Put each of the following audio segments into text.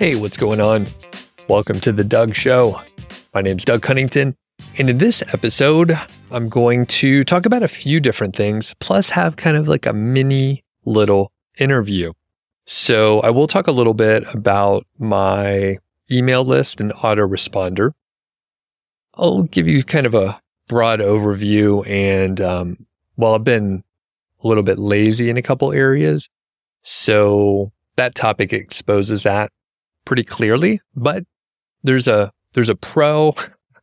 Hey, what's going on? Welcome to The Doug Show. My name's Doug Cunnington. And in this episode, I'm going to talk about a few different things, plus have kind of like a mini little interview. So I will talk a little bit about my email list and autoresponder. I'll give you kind of a broad overview. And um, I've been a little bit lazy in a couple areas. So that topic exposes that pretty clearly, but there's a there's a pro,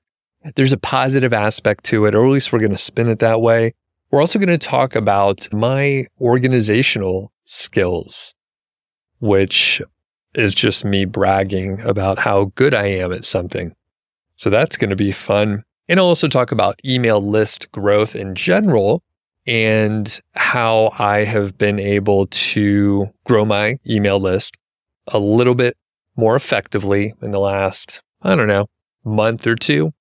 there's a positive aspect to it, or at least we're going to spin it that way. We're also going to talk about my organizational skills, which is just me bragging about how good I am at something. So that's going to be fun. And I'll also talk about email list growth in general and how I have been able to grow my email list a little bit more effectively in the last, I don't know, month or two.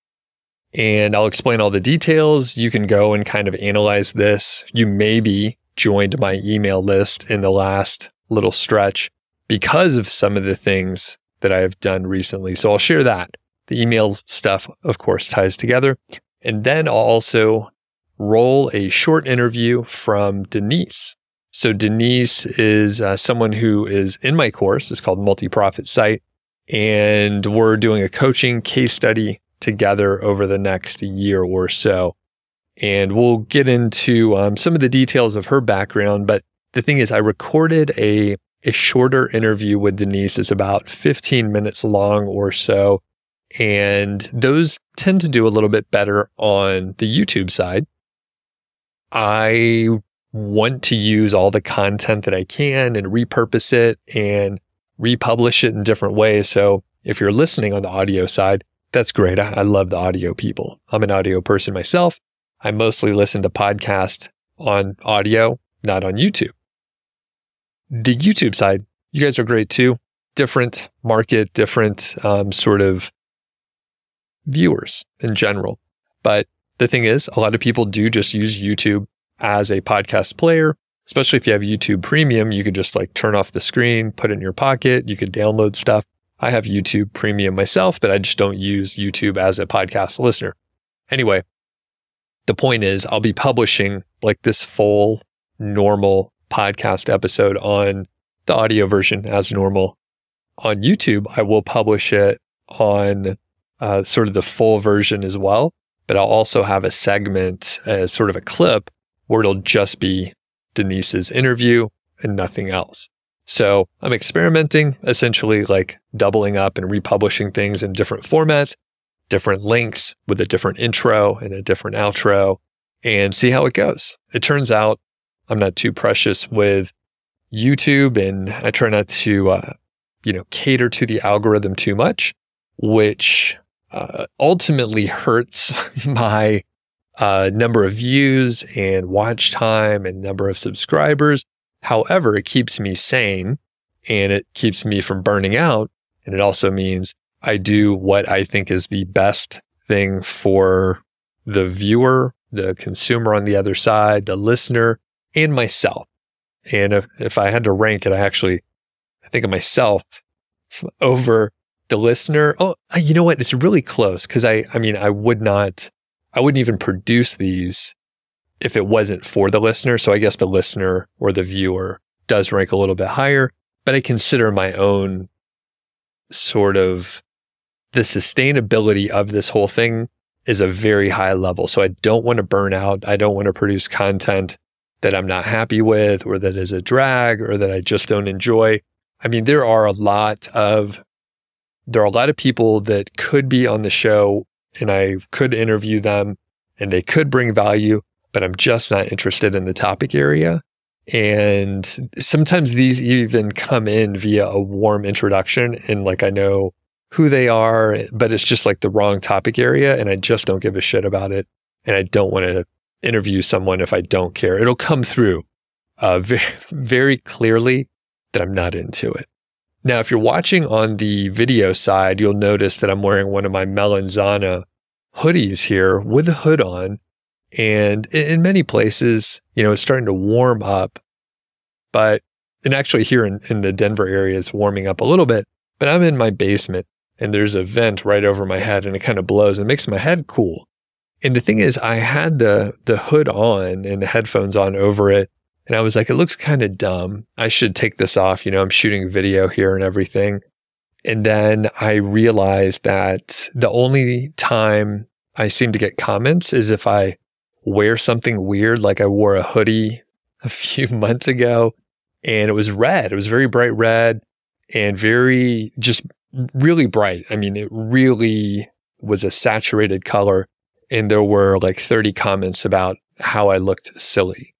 And I'll explain all the details. You can go and kind of analyze this. You maybe joined my email list in the last little stretch because of some of the things that I have done recently. So I'll share that. The email stuff, of course, ties together. And then I'll also roll a short interview from Denise. So Denise is uh, someone who is in my course. It's called Multi Profit Site. And we're doing a coaching case study together over the next year or so. And we'll get into um, some of the details of her background. But the thing is, I recorded a, a shorter interview with Denise. It's about 15 minutes long or so. And those tend to do a little bit better on the YouTube side. I want to use all the content that I can and repurpose it and republish it in different ways. So if you're listening on the audio side, that's great. I, I love the audio people. I'm an audio person myself. I mostly listen to podcasts on audio, not on YouTube. The YouTube side, you guys are great too. Different market, different um, sort of viewers in general. But the thing is, a lot of people do just use YouTube as a podcast player, especially if you have YouTube Premium. You could just like turn off the screen, put it in your pocket. You could download stuff. I have YouTube Premium myself, but I just don't use YouTube as a podcast listener. Anyway, the point is, I'll be publishing like this full normal podcast episode on the audio version as normal. On YouTube, I will publish it on uh, sort of the full version as well. But I'll also have a segment as sort of a clip where it'll just be Denise's interview and nothing else. So I'm experimenting, essentially like doubling up and republishing things in different formats, different links with a different intro and a different outro, and see how it goes. It turns out I'm not too precious with YouTube and I try not to, uh, you know, cater to the algorithm too much, which uh, ultimately hurts my uh, number of views and watch time and number of subscribers. However, it keeps me sane and it keeps me from burning out. And it also means I do what I think is the best thing for the viewer, the consumer on the other side, the listener, and myself. And if, if I had to rank it, I actually, I think of myself over the listener. Oh, you know what? It's really close because I, I mean, I would not, I wouldn't even produce these if it wasn't for the listener. So I guess the listener or the viewer does rank a little bit higher, but I consider my own sort of the sustainability of this whole thing is a very high level. So I don't want to burn out. I don't want to produce content that I'm not happy with or that is a drag or that I just don't enjoy. I mean, there are a lot of there are a lot of people that could be on the show and I could interview them and they could bring value, but I'm just not interested in the topic area. And sometimes these even come in via a warm introduction and like I know who they are, but it's just like the wrong topic area and I just don't give a shit about it. And I don't want to interview someone if I don't care. It'll come through uh, very, very clearly that I'm not into it. Now, if you're watching on the video side, you'll notice that I'm wearing one of my Melanzana hoodies here with a hood on. And in many places, you know, it's starting to warm up. But, and actually here in, in the Denver area, it's warming up a little bit. but I'm in my basement and there's a vent right over my head and it kind of blows and makes my head cool. And the thing is, I had the the hood on and the headphones on over it. And I was like, it looks kind of dumb. I should take this off. You know, I'm shooting video here and everything. And then I realized that the only time I seem to get comments is if I wear something weird, like I wore a hoodie a few months ago and it was red. It was very bright red and very just really bright. I mean, it really was a saturated color. And there were like 30 comments about how I looked silly.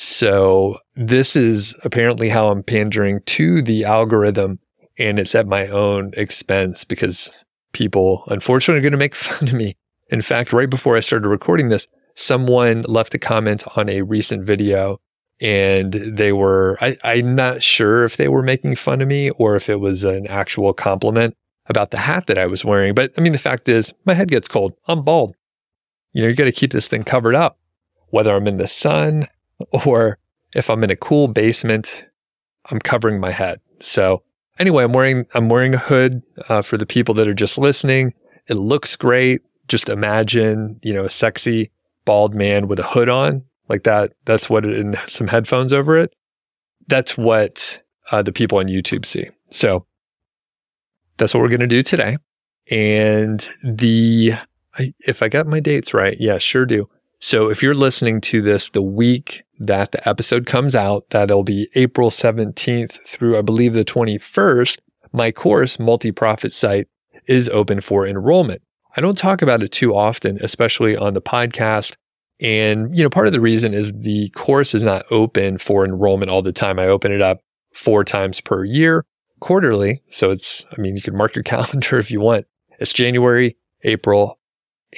So this is apparently how I'm pandering to the algorithm and it's at my own expense because people unfortunately are going to make fun of me. In fact, right before I started recording this, someone left a comment on a recent video and they were I, i'm not sure if they were making fun of me or if it was an actual compliment about the hat that i was wearing but i mean the fact is my head gets cold. I'm bald. You know you got to keep this thing covered up. Whether i'm in the sun or if i'm in a cool basement i'm covering my head so anyway i'm wearing i'm wearing a hood uh, for the people that are just listening it looks great just imagine you know a sexy bald man with a hood on like that. That's what it, and some headphones over it. That's what uh, the people on YouTube see. So that's what we're going to do today. And the, if I got my dates right, yeah, sure do. So if you're listening to this the week that the episode comes out, that'll be April 17th through, I believe, the 21st, my course, Multi Profit Site, is open for enrollment. I don't talk about it too often, especially on the podcast. And, you know, part of the reason is the course is not open for enrollment all the time. I open it up four times per year, quarterly. So it's, I mean, you can mark your calendar if you want. It's January, April,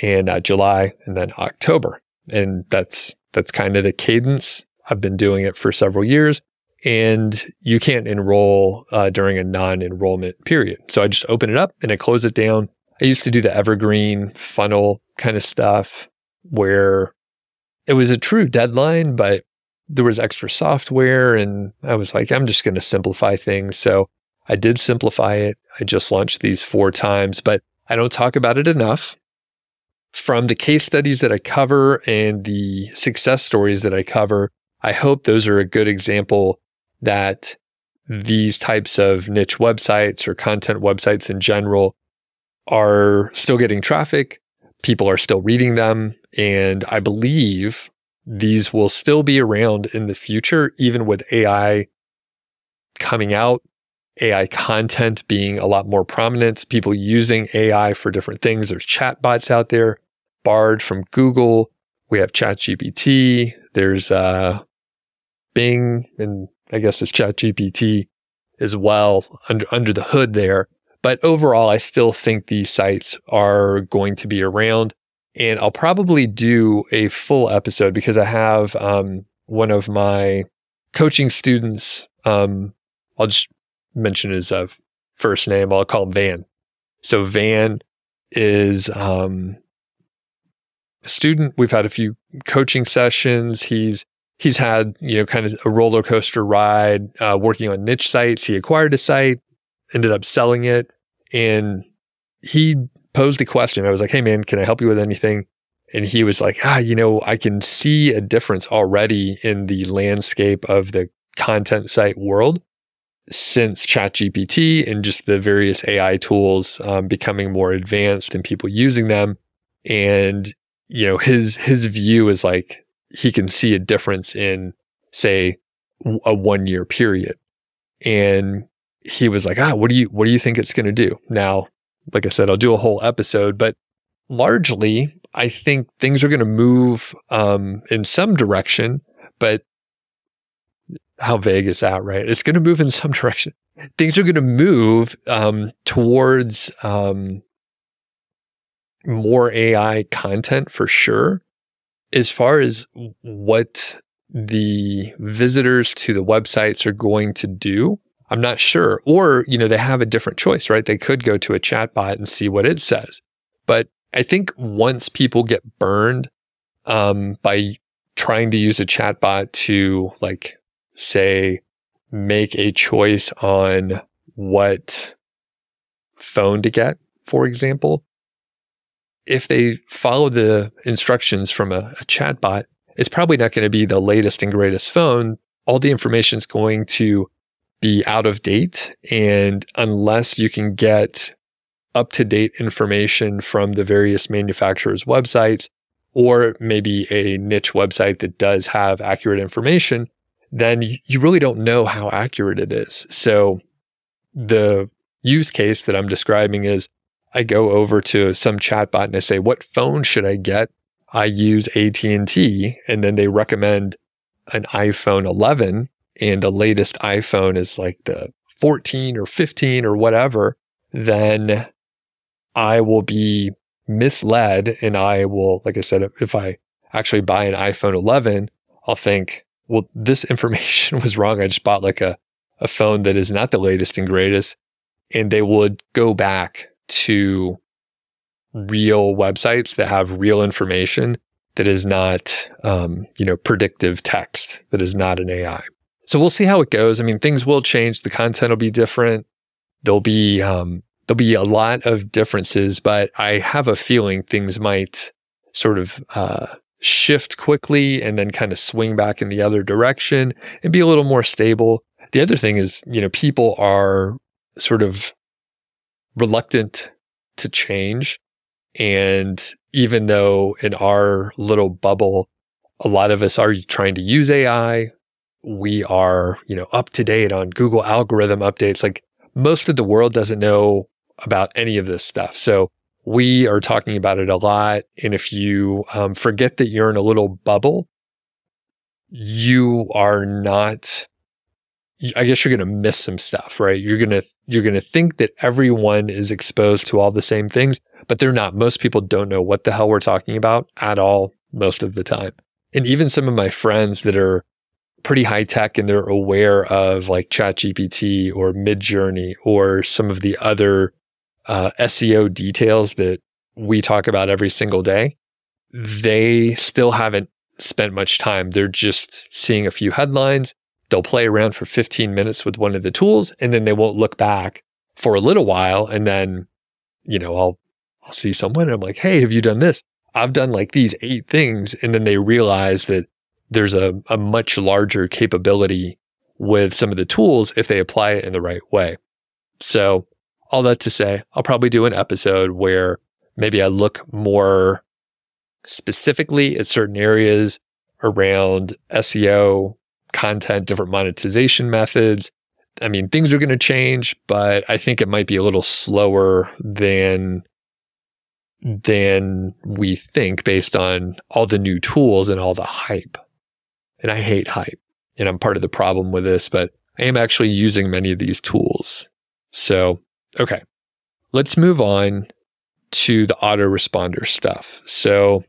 and uh, July, and then October. And that's, that's kind of the cadence. I've been doing it for several years and you can't enroll uh, during a non enrollment period. So I just open it up and I close it down. I used to do the evergreen funnel kind of stuff where it was a true deadline, but there was extra software. And I was like, I'm just going to simplify things. So I did simplify it. I just launched these four times, but I don't talk about it enough. From the case studies that I cover and the success stories that I cover, I hope those are a good example that these types of niche websites or content websites in general are still getting traffic. People are still reading them. And I believe these will still be around in the future, even with AI coming out, AI content being a lot more prominent, people using AI for different things. There's chatbots out there, Bard from Google. We have ChatGPT. There's uh, Bing, and I guess it's ChatGPT as well under under the hood there. But overall, I still think these sites are going to be around and I'll probably do a full episode because I have um, one of my coaching students. Um, I'll just mention his uh, first name. I'll call him Van. So Van is um, a student. We've had a few coaching sessions. He's he's had you know kind of a roller coaster ride uh, working on niche sites. He acquired a site, ended up selling it, and he posed a question. I was like, hey, man, can I help you with anything? And he was like, ah, you know, I can see a difference already in the landscape of the content site world since ChatGPT and just the various AI tools um, becoming more advanced and people using them. And, you know, his, his view is like he can see a difference in, say, a one year period. And he was like, ah, what do you, what do you think it's going to do? Now, like I said, I'll do a whole episode, but largely, I think things are going to move um, in some direction, but how vague is that, right? It's going to move in some direction. Things are going to move um, towards um, more AI content for sure. As far as what the visitors to the websites are going to do, I'm not sure. Or, you know, they have a different choice, right? They could go to a chatbot and see what it says. But I think once people get burned um, by trying to use a chatbot to, like, say, make a choice on what phone to get, for example, if they follow the instructions from a, a chatbot, it's probably not going to be the latest and greatest phone. All the information is going to be out of date. And unless you can get up to date information from the various manufacturers' websites, or maybe a niche website that does have accurate information, then you really don't know how accurate it is. So the use case that I'm describing is I go over to some chatbot and I say, "What phone should I get?" I use AT&T and then they recommend an iPhone 11 and the latest iPhone is like the 14 or 15 or whatever, then I will be misled and I will, like I said, if I actually buy an iPhone 11, I'll think, well, this information was wrong. I just bought like a, a phone that is not the latest and greatest. And they would go back to real websites that have real information that is not, um, you know, predictive text, that is not an AI. So we'll see how it goes. I mean, things will change. The content will be different. There'll be, um, there'll be a lot of differences, but I have a feeling things might sort of, uh, shift quickly and then kind of swing back in the other direction and be a little more stable. The other thing is, you know, people are sort of reluctant to change. And even though in our little bubble, a lot of us are trying to use AI, we are, you know, up to date on Google algorithm updates. Like most of the world doesn't know about any of this stuff. So we are talking about it a lot. And if you um, forget that you're in a little bubble, you are not I guess you're going to miss some stuff, right? You're going to you're going to think that everyone is exposed to all the same things, but they're not. Most people don't know what the hell we're talking about at all most of the time. And even some of my friends that are pretty high tech and they're aware of like ChatGPT or Midjourney or some of the other uh, SEO details that we talk about every single day, they still haven't spent much time. They're just seeing a few headlines they'll play around for 15 minutes with one of the tools and then they won't look back for a little while. And then, you know, I'll, I'll see someone and I'm like, Hey, have you done this? I've done like these eight things. And then they realize that there's a, a much larger capability with some of the tools if they apply it in the right way. So all that to say, I'll probably do an episode where maybe I look more specifically at certain areas around SEO, content, different monetization methods. I mean, things are going to change, but I think it might be a little slower than than we think based on all the new tools and all the hype. And I hate hype. And I'm part of the problem with this, but I am actually using many of these tools. So, okay. Let's move on to the autoresponder stuff. So,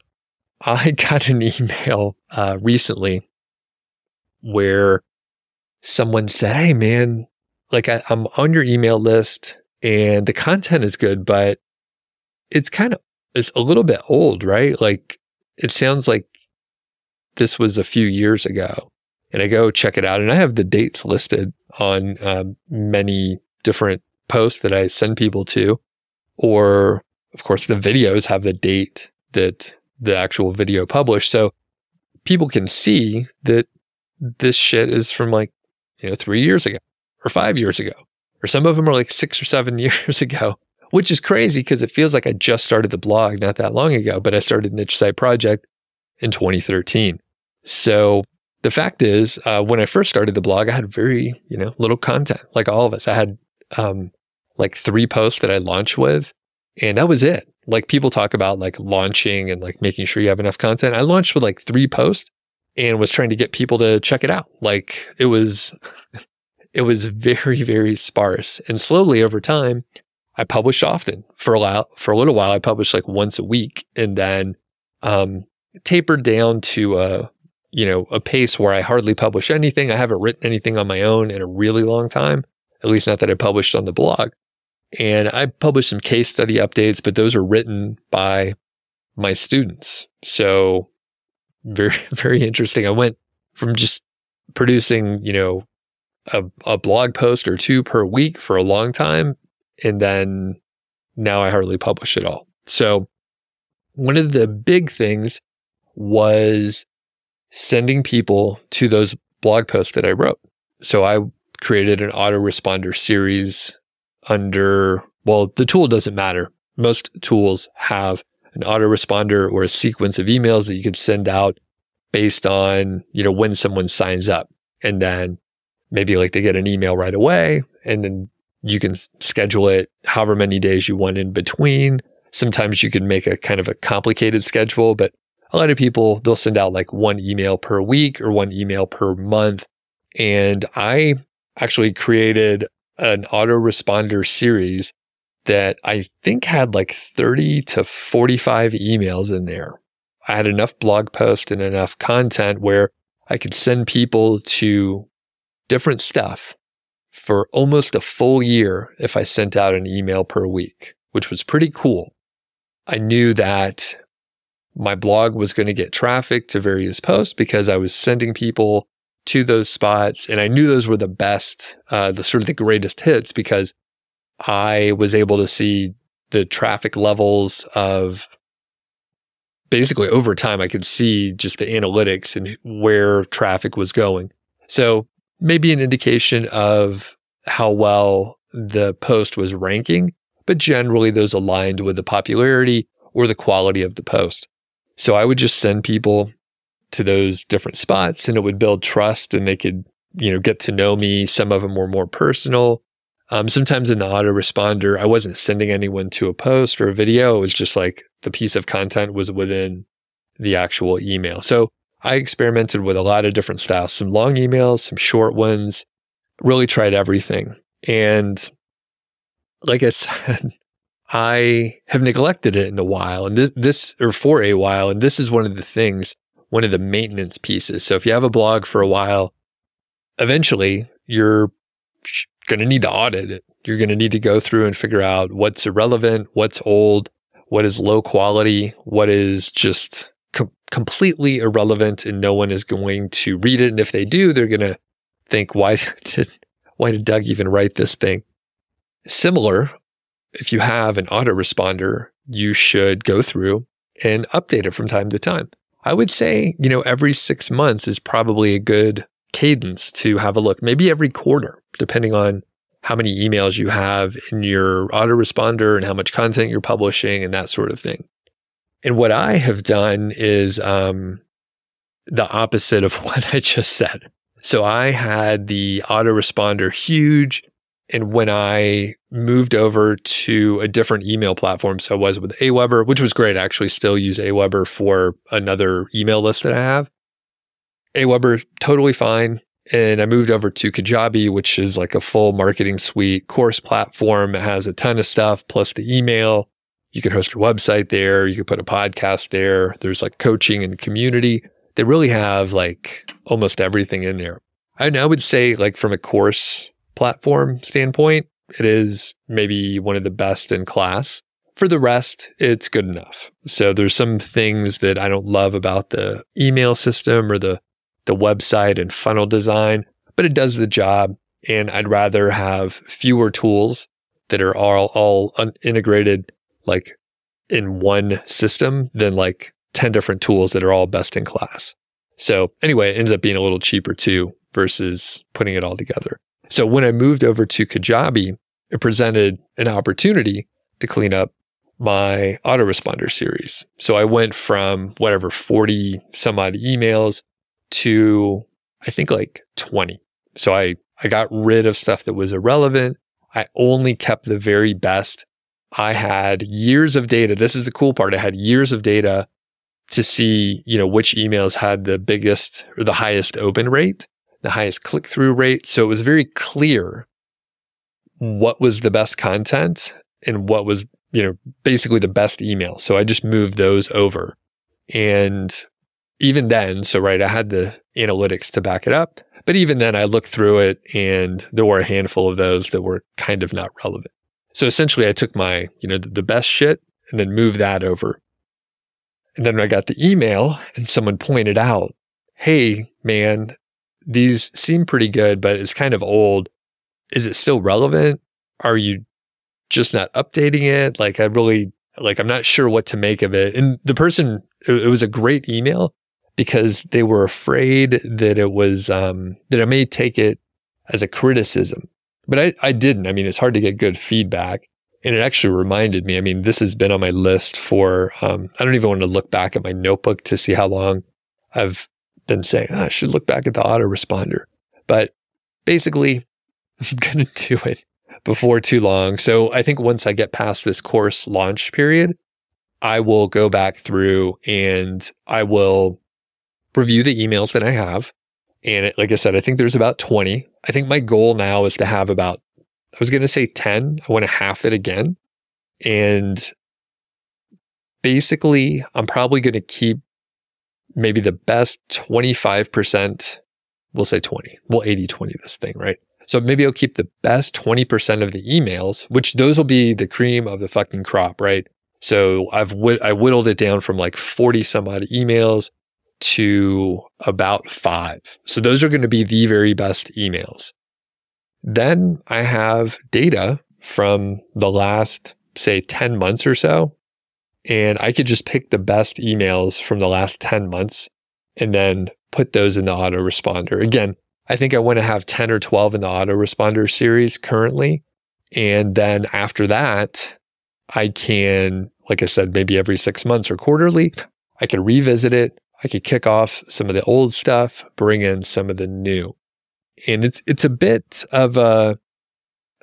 I got an email uh, recently where someone said, Hey, man, like I, I'm on your email list and the content is good, but it's kind of, it's a little bit old, right? Like it sounds like this was a few years ago. And I go check it out and I have the dates listed on um, many different posts that I send people to. Or, of course, the videos have the date that the actual video published. So people can see that this shit is from like, you know, three years ago or five years ago, or some of them are like six or seven years ago, which is crazy because it feels like I just started the blog not that long ago, but I started Niche Site Project in 2013. So the fact is, uh, when I first started the blog, I had very, you know, little content like all of us. I had um, like three posts that I launched with, and that was it. Like people talk about like launching and like making sure you have enough content. I launched with like three posts and was trying to get people to check it out. Like it was, it was very, very sparse. And slowly over time, I published often for a while. For a little while, I published like once a week, and then um, tapered down to a you know a pace where I hardly publish anything. I haven't written anything on my own in a really long time. At least not that I published on the blog. And I published some case study updates, but those are written by my students. So very, very interesting. I went from just producing, you know, a, a blog post or two per week for a long time. And then now I hardly publish at all. So one of the big things was sending people to those blog posts that I wrote. So I created an autoresponder series under, well, the tool doesn't matter. Most tools have an autoresponder or a sequence of emails that you can send out based on, you know, when someone signs up. And then maybe like they get an email right away and then you can schedule it however many days you want in between. Sometimes you can make a kind of a complicated schedule, but a lot of people, they'll send out like one email per week or one email per month. And I actually created an autoresponder series that I think had like 30 to 45 emails in there. I had enough blog posts and enough content where I could send people to different stuff for almost a full year if I sent out an email per week, which was pretty cool. I knew that my blog was going to get traffic to various posts because I was sending people to those spots. And I knew those were the best, uh, the sort of the greatest hits because I was able to see the traffic levels of basically over time. I could see just the analytics and where traffic was going. So maybe an indication of how well the post was ranking, but generally those aligned with the popularity or the quality of the post. So I would just send people to those different spots and it would build trust and they could, you know, get to know me. Some of them were more personal. Um, sometimes in the autoresponder, I wasn't sending anyone to a post or a video. It was just like the piece of content was within the actual email. So I experimented with a lot of different styles, some long emails, some short ones, really tried everything. And like I said, I have neglected it in a while and this, this, or for a while. And this is one of the things, one of the maintenance pieces. So if you have a blog for a while, eventually you're going to need to audit it. You're going to need to go through and figure out what's irrelevant, what's old, what is low quality, what is just com- completely irrelevant and no one is going to read it. And if they do, they're going to think, why did, why did Doug even write this thing? Similar, if you have an autoresponder, you should go through and update it from time to time. I would say, you know, every six months is probably a good cadence to have a look, maybe every quarter, depending on how many emails you have in your autoresponder and how much content you're publishing and that sort of thing. And what I have done is um, the opposite of what I just said. So I had the autoresponder huge and when I moved over to a different email platform, so I was with Aweber, which was great. I actually still use Aweber for another email list that I have. Aweber, totally fine. And I moved over to Kajabi, which is like a full marketing suite course platform. It has a ton of stuff, plus the email. You can host your website there. You can put a podcast there. There's like coaching and community. They really have like almost everything in there. I would say, like, from a course platform standpoint, it is maybe one of the best in class. For the rest, it's good enough. So there's some things that I don't love about the email system or the the website and funnel design, but it does the job and I'd rather have fewer tools that are all all un- integrated like in one system than like 10 different tools that are all best in class. So anyway, it ends up being a little cheaper too versus putting it all together. So when I moved over to Kajabi, it presented an opportunity to clean up my autoresponder series. So I went from whatever 40 some odd emails to I think like 20. So I I got rid of stuff that was irrelevant. I only kept the very best. I had years of data. This is the cool part. I had years of data to see, you know, which emails had the biggest or the highest open rate the highest click through rate. So it was very clear what was the best content and what was, you know, basically the best email. So I just moved those over. And even then, so right, I had the analytics to back it up. But even then, I looked through it and there were a handful of those that were kind of not relevant. So essentially, I took my, you know, the best shit and then moved that over. And then I got the email and someone pointed out, Hey, man, these seem pretty good, but it's kind of old. Is it still relevant? Are you just not updating it. Like I really like I'm not sure what to make of it. And the person it, it was a great email because they were afraid that it was um that I may take it as a criticism. But I, I didn't. I mean, it's hard to get good feedback. And it actually reminded me, I mean, this has been on my list for, um, I don't even want to look back at my notebook to see how long I've been saying, oh, ah, I should look back at the autoresponder. But basically, I'm going to do it before too long. So I think once I get past this course launch period, I will go back through and I will review the emails that I have. And like I said, I think there's about 20. I think my goal now is to have about, I was going to say 10. I want to half it again. And basically, I'm probably going to keep maybe the best 25%. We'll say 20. We'll 80 20 this thing, right? So maybe I'll keep the best 20% of the emails, which those will be the cream of the fucking crop, right? So I've I whittled it down from like 40 some odd emails to about five. So those are going to be the very best emails. Then I have data from the last, say, 10 months or so. And I could just pick the best emails from the last 10 months and then put those in the autoresponder. Again, I think I want to have 10 or 12 in the autoresponder series currently. And then after that, I can, like I said, maybe every six months or quarterly, I could revisit it, I could kick off some of the old stuff, bring in some of the new. And it's it's a bit of a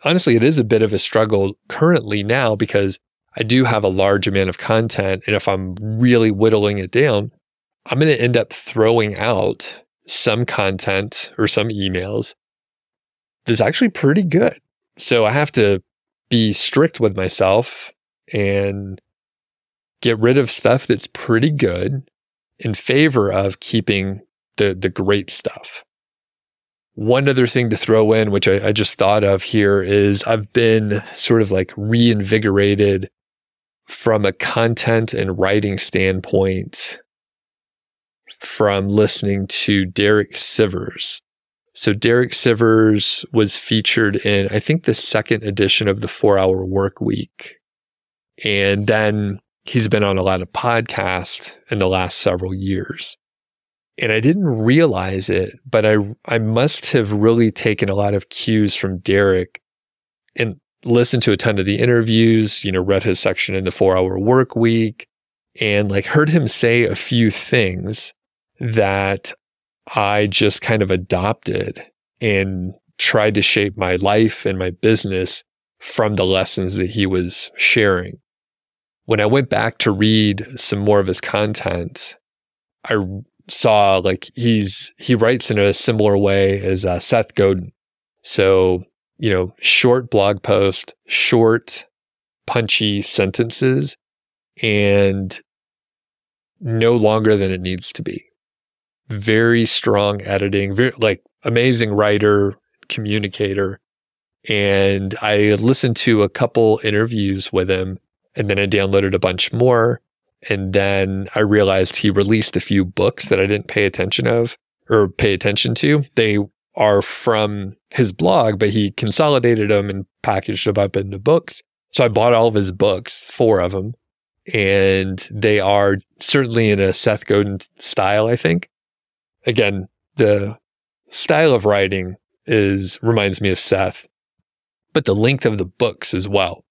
honestly, it is a bit of a struggle currently now because I do have a large amount of content. And if I'm really whittling it down, I'm going to end up throwing out some content or some emails that's actually pretty good. So I have to be strict with myself and get rid of stuff that's pretty good in favor of keeping the the great stuff. One other thing to throw in, which I, I just thought of here, is I've been sort of like reinvigorated from a content and writing standpoint from listening to Derek Sivers. So Derek Sivers was featured in, I think, the second edition of the Four Hour Work Week, and then he's been on a lot of podcasts in the last several years. And I didn't realize it, but I I must have really taken a lot of cues from Derek and listened to a ton of the interviews, you know, read his section in the 4-hour work week and like heard him say a few things that I just kind of adopted and tried to shape my life and my business from the lessons that he was sharing when I went back to read some more of his content, I saw like he's he writes in a similar way as uh, Seth Godin. So you know, short blog post, short, punchy sentences, and no longer than it needs to be. Very strong editing, very like amazing writer, communicator. And I listened to a couple interviews with him and then I downloaded a bunch more. And then I realized he released a few books that I didn't pay attention of or pay attention to. They are from his blog, but he consolidated them and packaged them up into books. So I bought all of his books, four of them, and they are certainly in a Seth Godin style, I think. Again, the style of writing is reminds me of Seth, but the length of the books as well.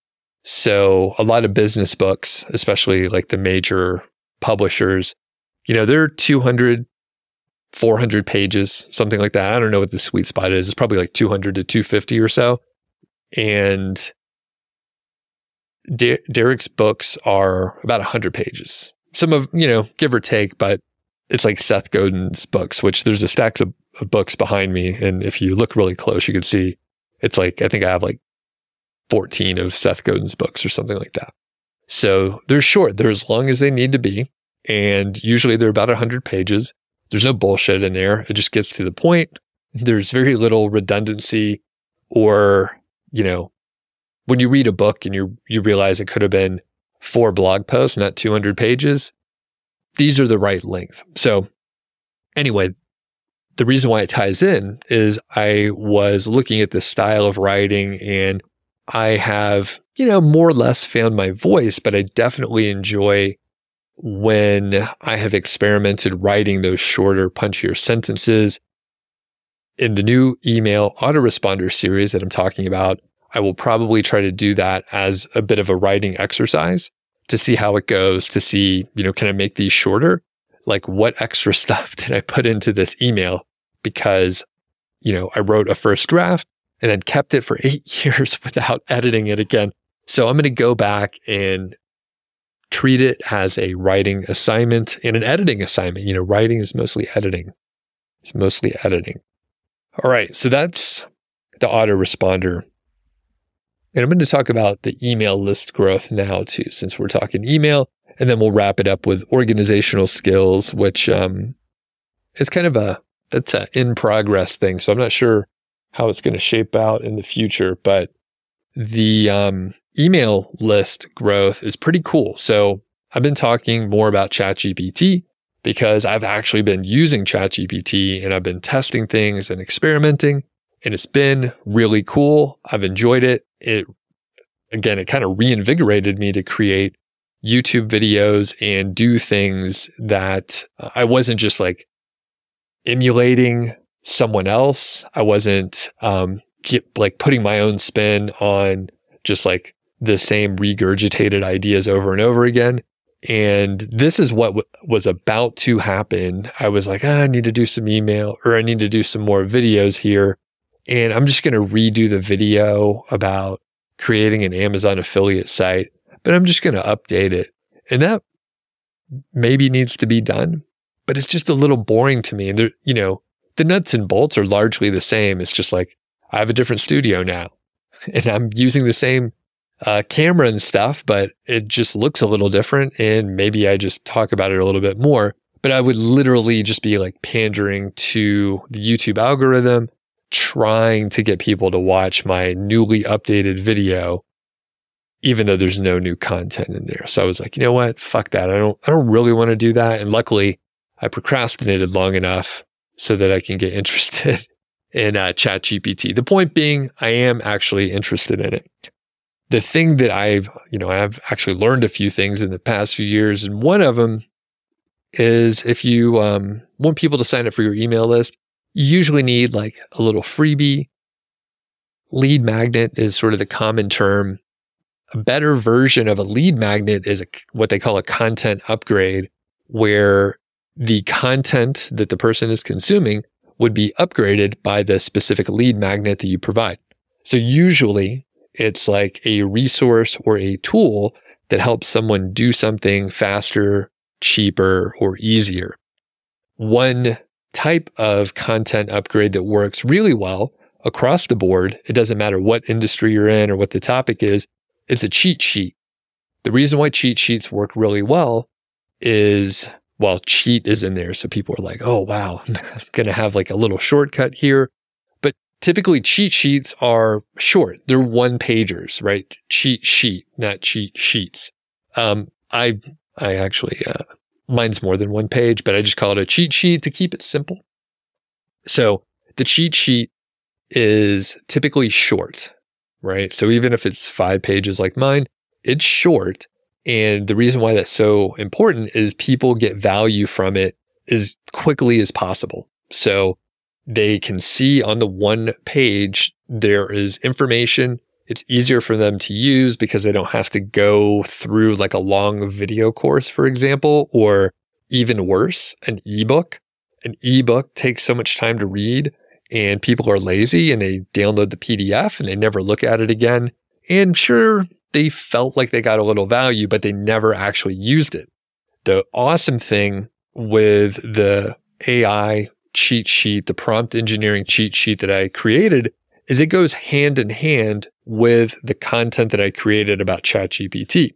So a lot of business books, especially like the major publishers, you know, they're 200, 400 pages, something like that. I don't know what the sweet spot is. It's probably like 200 to 250 or so. And De- Derek's books are about 100 pages. Some of, you know, give or take, but it's like Seth Godin's books, which there's a stacks of, of books behind me. And if you look really close, you can see it's like, I think I have like 14 of Seth Godin's books or something like that. So they're short. They're as long as they need to be. And usually they're about 100 pages. There's no bullshit in there. It just gets to the point. There's very little redundancy or, you know, when you read a book and you you realize it could have been four blog posts, not 200 pages, these are the right length. So anyway, the reason why it ties in is I was looking at the style of writing and I have, you know, more or less found my voice, but I definitely enjoy when I have experimented writing those shorter, punchier sentences. In the new email autoresponder series that I'm talking about, I will probably try to do that as a bit of a writing exercise to see how it goes, to see, you know, can I make these shorter? Like, what extra stuff did I put into this email? Because, you know, I wrote a first draft and then kept it for eight years without editing it again. So I'm going to go back and treat it as a writing assignment and an editing assignment. You know, writing is mostly editing. It's mostly editing. All right. So that's the autoresponder. And I'm going to talk about the email list growth now too, since we're talking email. And then we'll wrap it up with organizational skills, which um, is kind of a that's an in progress thing. So I'm not sure how it's going to shape out in the future, but the um, email list growth is pretty cool. So I've been talking more about ChatGPT because I've actually been using ChatGPT and I've been testing things and experimenting and it's been really cool. I've enjoyed it. It again, it kind of reinvigorated me to create YouTube videos and do things that I wasn't just like emulating someone else. I wasn't um, get, like putting my own spin on just like the same regurgitated ideas over and over again. And this is what w- was about to happen. I was like, ah, I need to do some email or I need to do some more videos here. And I'm just going to redo the video about creating an Amazon affiliate site, but I'm just going to update it. And that maybe needs to be done, but it's just a little boring to me. And there, you know, the nuts and bolts are largely the same. It's just like I have a different studio now and I'm using the same uh, camera and stuff, but it just looks a little different. And maybe I just talk about it a little bit more. But I would literally just be like pandering to the YouTube algorithm, trying to get people to watch my newly updated video, even though there's no new content in there. So I was like, you know what? Fuck that. I don't, I don't really want to do that. And luckily, I procrastinated long enough so that I can get interested in uh, ChatGPT. The point being, I am actually interested in it the thing that I've, you know, I've actually learned a few things in the past few years. And one of them is if you um, want people to sign up for your email list, you usually need like a little freebie. Lead magnet is sort of the common term. A better version of a lead magnet is a, what they call a content upgrade, where the content that the person is consuming would be upgraded by the specific lead magnet that you provide. So usually it's like a resource or a tool that helps someone do something faster, cheaper, or easier. One type of content upgrade that works really well across the board, it doesn't matter what industry you're in or what the topic is, it's a cheat sheet. The reason why cheat sheets work really well is while cheat is in there. So people are like, oh, wow, I'm going to have like a little shortcut here typically cheat sheets are short. They're one pagers, right? Cheat sheet, not cheat sheets. Um, I, I actually, uh, mine's more than one page, but I just call it a cheat sheet to keep it simple. So the cheat sheet is typically short, right? So even if it's five pages like mine, it's short. And the reason why that's so important is people get value from it as quickly as possible. So they can see on the one page there is information. It's easier for them to use because they don't have to go through like a long video course, for example, or even worse, an ebook. An ebook takes so much time to read and people are lazy and they download the PDF and they never look at it again. And sure, they felt like they got a little value, but they never actually used it. The awesome thing with the AI cheat sheet, the prompt engineering cheat sheet that I created, is it goes hand in hand with the content that I created about ChatGPT.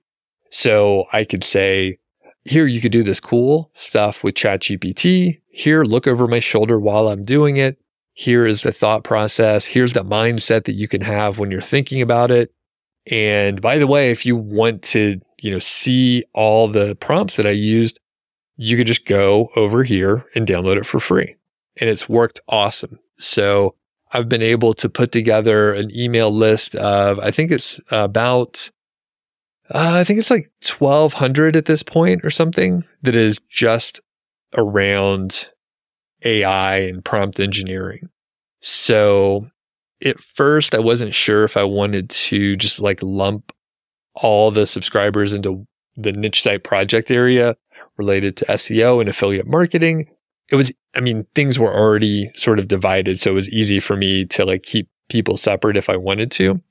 So I could say, here, you could do this cool stuff with ChatGPT. Here, look over my shoulder while I'm doing it. Here is the thought process. Here's the mindset that you can have when you're thinking about it. And by the way, if you want to, you know, see all the prompts that I used, you could just go over here and download it for free and it's worked awesome. So I've been able to put together an email list of, I think it's about, uh, I think it's like 1200 at this point or something that is just around AI and prompt engineering. So at first, I wasn't sure if I wanted to just like lump all the subscribers into the niche site project area related to SEO and affiliate marketing. It was, I mean, things were already sort of divided. So it was easy for me to like keep people separate if I wanted to.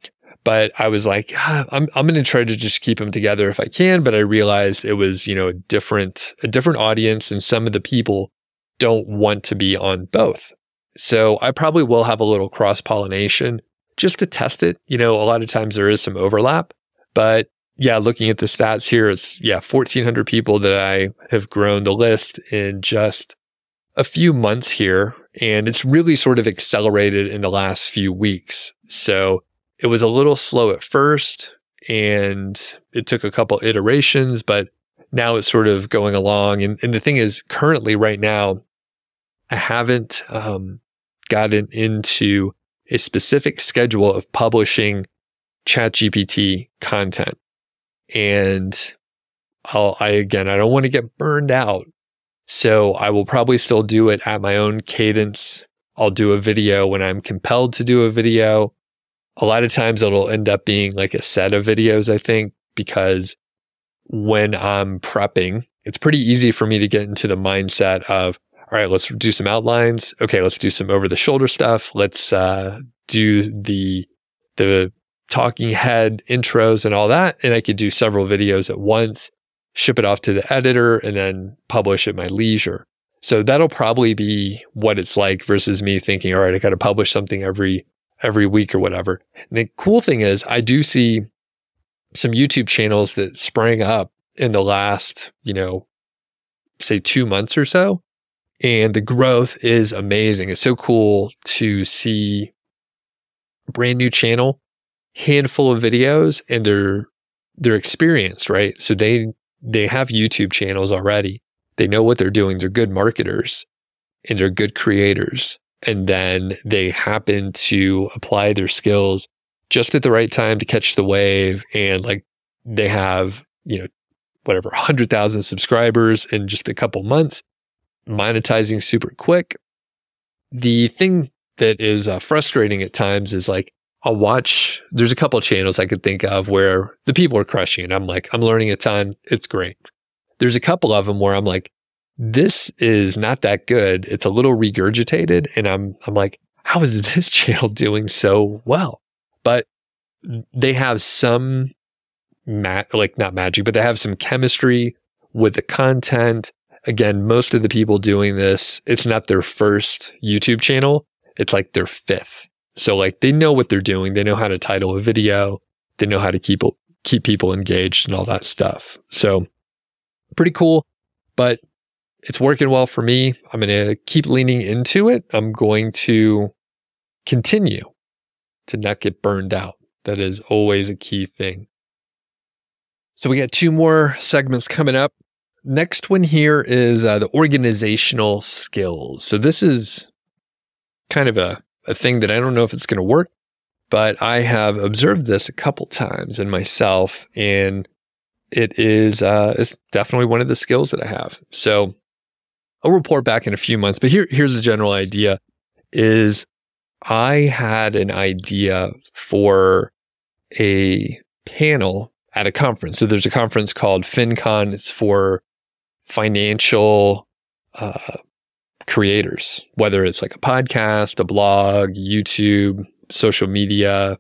But I was like, ah, I'm, I'm going to try to just keep them together if I can. But I realized it was, you know, a different, a different audience and some of the people don't want to be on both. So I probably will have a little cross pollination just to test it. You know, a lot of times there is some overlap, but yeah, looking at the stats here, it's yeah, 1400 people that I have grown the list in just a few months here. And it's really sort of accelerated in the last few weeks. So it was a little slow at first and it took a couple iterations, but now it's sort of going along. And, and the thing is, currently, right now, I haven't um, gotten into a specific schedule of publishing ChatGPT content. And I'll, I again, I don't want to get burned out. So I will probably still do it at my own cadence. I'll do a video when I'm compelled to do a video. A lot of times it'll end up being like a set of videos, I think, because when I'm prepping, it's pretty easy for me to get into the mindset of, all right, let's do some outlines. Okay, let's do some over the shoulder stuff. Let's uh, do the the talking head intros and all that. And I could do several videos at once, ship it off to the editor, and then publish at my leisure. So that'll probably be what it's like versus me thinking, all right, I got to publish something every every week or whatever. And the cool thing is I do see some YouTube channels that sprang up in the last, you know, say two months or so and the growth is amazing. It's so cool to see a brand new channel, handful of videos, and their their experience, right? So they they have YouTube channels already. They know what they're doing. They're good marketers and they're good creators. And then they happen to apply their skills just at the right time to catch the wave. And like they have, you know, whatever, 100,000 subscribers in just a couple months monetizing super quick. The thing that is uh, frustrating at times is like, I'll watch, there's a couple channels I could think of where the people are crushing it. I'm like, I'm learning a ton. It's great. There's a couple of them where I'm like, this is not that good. It's a little regurgitated. And I'm, I'm like, how is this channel doing so well? But they have some mat, like not magic, but they have some chemistry with the content again, most of the people doing this, it's not their first YouTube channel. It's like their fifth. So like they know what they're doing. They know how to title a video. They know how to keep, keep people engaged and all that stuff. So pretty cool, but it's working well for me. I'm going to keep leaning into it. I'm going to continue to not get burned out. That is always a key thing. So we got two more segments coming up. Next one here is uh, the organizational skills. So this is kind of a, a thing that I don't know if it's going to work, but I have observed this a couple times in myself, and it is uh, it's definitely one of the skills that I have. So I'll report back in a few months, but here here's the general idea: is I had an idea for a panel at a conference. So there's a conference called FinCon. It's for financial uh, creators, whether it's like a podcast, a blog, YouTube, social media,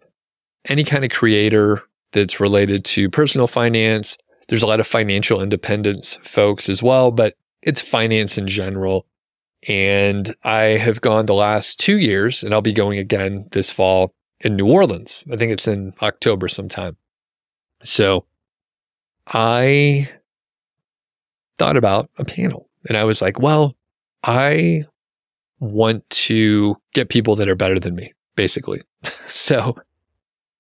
any kind of creator that's related to personal finance. There's a lot of financial independence folks as well, but it's finance in general. And I have gone the last two years, and I'll be going again this fall in New Orleans. I think it's in October sometime. So I thought about a panel. And I was like, well, I want to get people that are better than me, basically. so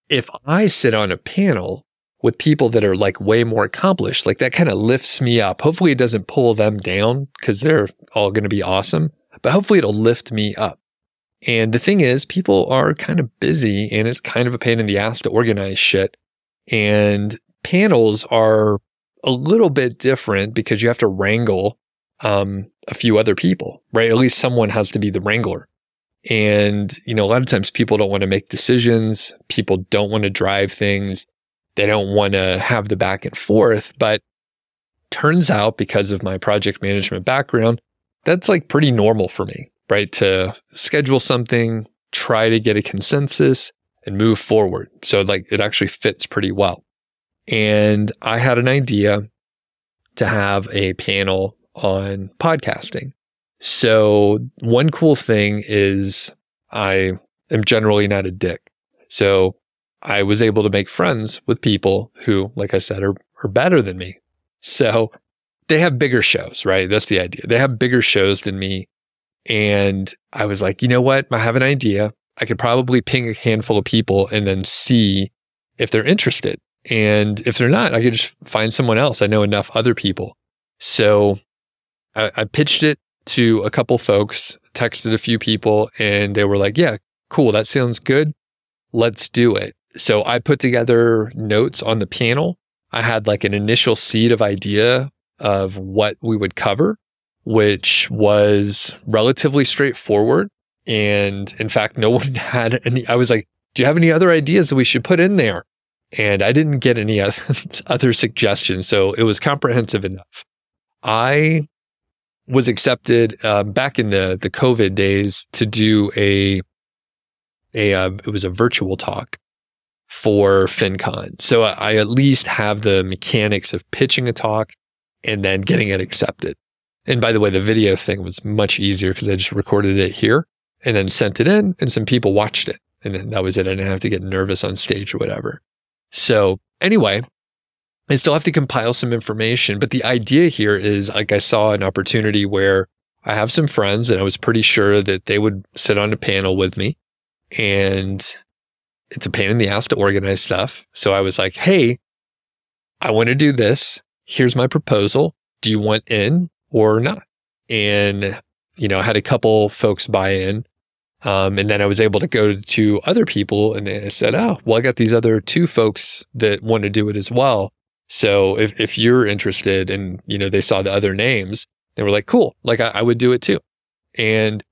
if I sit on a panel with people that are like way more accomplished, like that kind of lifts me up. Hopefully it doesn't pull them down because they're all going to be awesome, but hopefully it'll lift me up. And the thing is, people are kind of busy and it's kind of a pain in the ass to organize shit. And panels are a little bit different because you have to wrangle um, a few other people, right? At least someone has to be the wrangler. And, you know, a lot of times people don't want to make decisions. People don't want to drive things. They don't want to have the back and forth. But turns out because of my project management background, that's like pretty normal for me, right? To schedule something, try to get a consensus and move forward. So like it actually fits pretty well. And I had an idea to have a panel on podcasting. So one cool thing is I am generally not a dick. So I was able to make friends with people who, like I said, are, are better than me. So they have bigger shows, right? That's the idea. They have bigger shows than me. And I was like, you know what? I have an idea. I could probably ping a handful of people and then see if they're interested. And if they're not, I could just find someone else. I know enough other people. So I, I pitched it to a couple folks, texted a few people, and they were like, yeah, cool. That sounds good. Let's do it. So I put together notes on the panel. I had like an initial seed of idea of what we would cover, which was relatively straightforward. And in fact, no one had any. I was like, do you have any other ideas that we should put in there? And I didn't get any other suggestions. So it was comprehensive enough. I was accepted um, back in the the COVID days to do a a uh, it was a virtual talk for FinCon. So I, I at least have the mechanics of pitching a talk and then getting it accepted. And by the way, the video thing was much easier because I just recorded it here and then sent it in, and some people watched it, and then that was it. I didn't have to get nervous on stage or whatever. So anyway, I still have to compile some information, but the idea here is like I saw an opportunity where I have some friends and I was pretty sure that they would sit on a panel with me and it's a pain in the ass to organize stuff. So I was like, Hey, I want to do this. Here's my proposal. Do you want in or not? And, you know, I had a couple folks buy in. Um, and then I was able to go to other people and I said, Oh, well, I got these other two folks that want to do it as well. So if, if you're interested and, you know, they saw the other names, they were like, cool, like I, I would do it too. And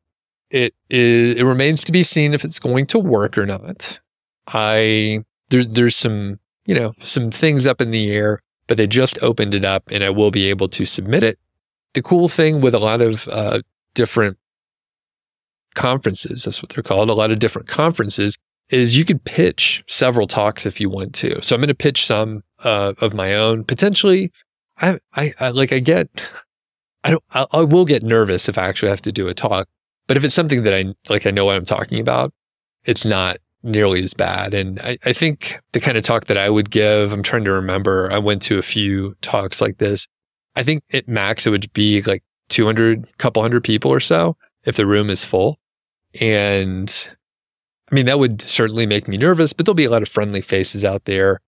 it is, it remains to be seen if it's going to work or not. I, there's, there's some, you know, some things up in the air, but they just opened it up and I will be able to submit it. The cool thing with a lot of, uh, different conferences, that's what they're called, a lot of different conferences is you could pitch several talks if you want to. So I'm going to pitch some uh, of my own. Potentially, I, I, I like I get, I don't, I, I, will get nervous if I actually have to do a talk. But if it's something that I like, I know what I'm talking about. It's not nearly as bad. And I, I think the kind of talk that I would give, I'm trying to remember. I went to a few talks like this. I think at max it would be like 200, couple hundred people or so if the room is full. And I mean, that would certainly make me nervous, but there'll be a lot of friendly faces out there.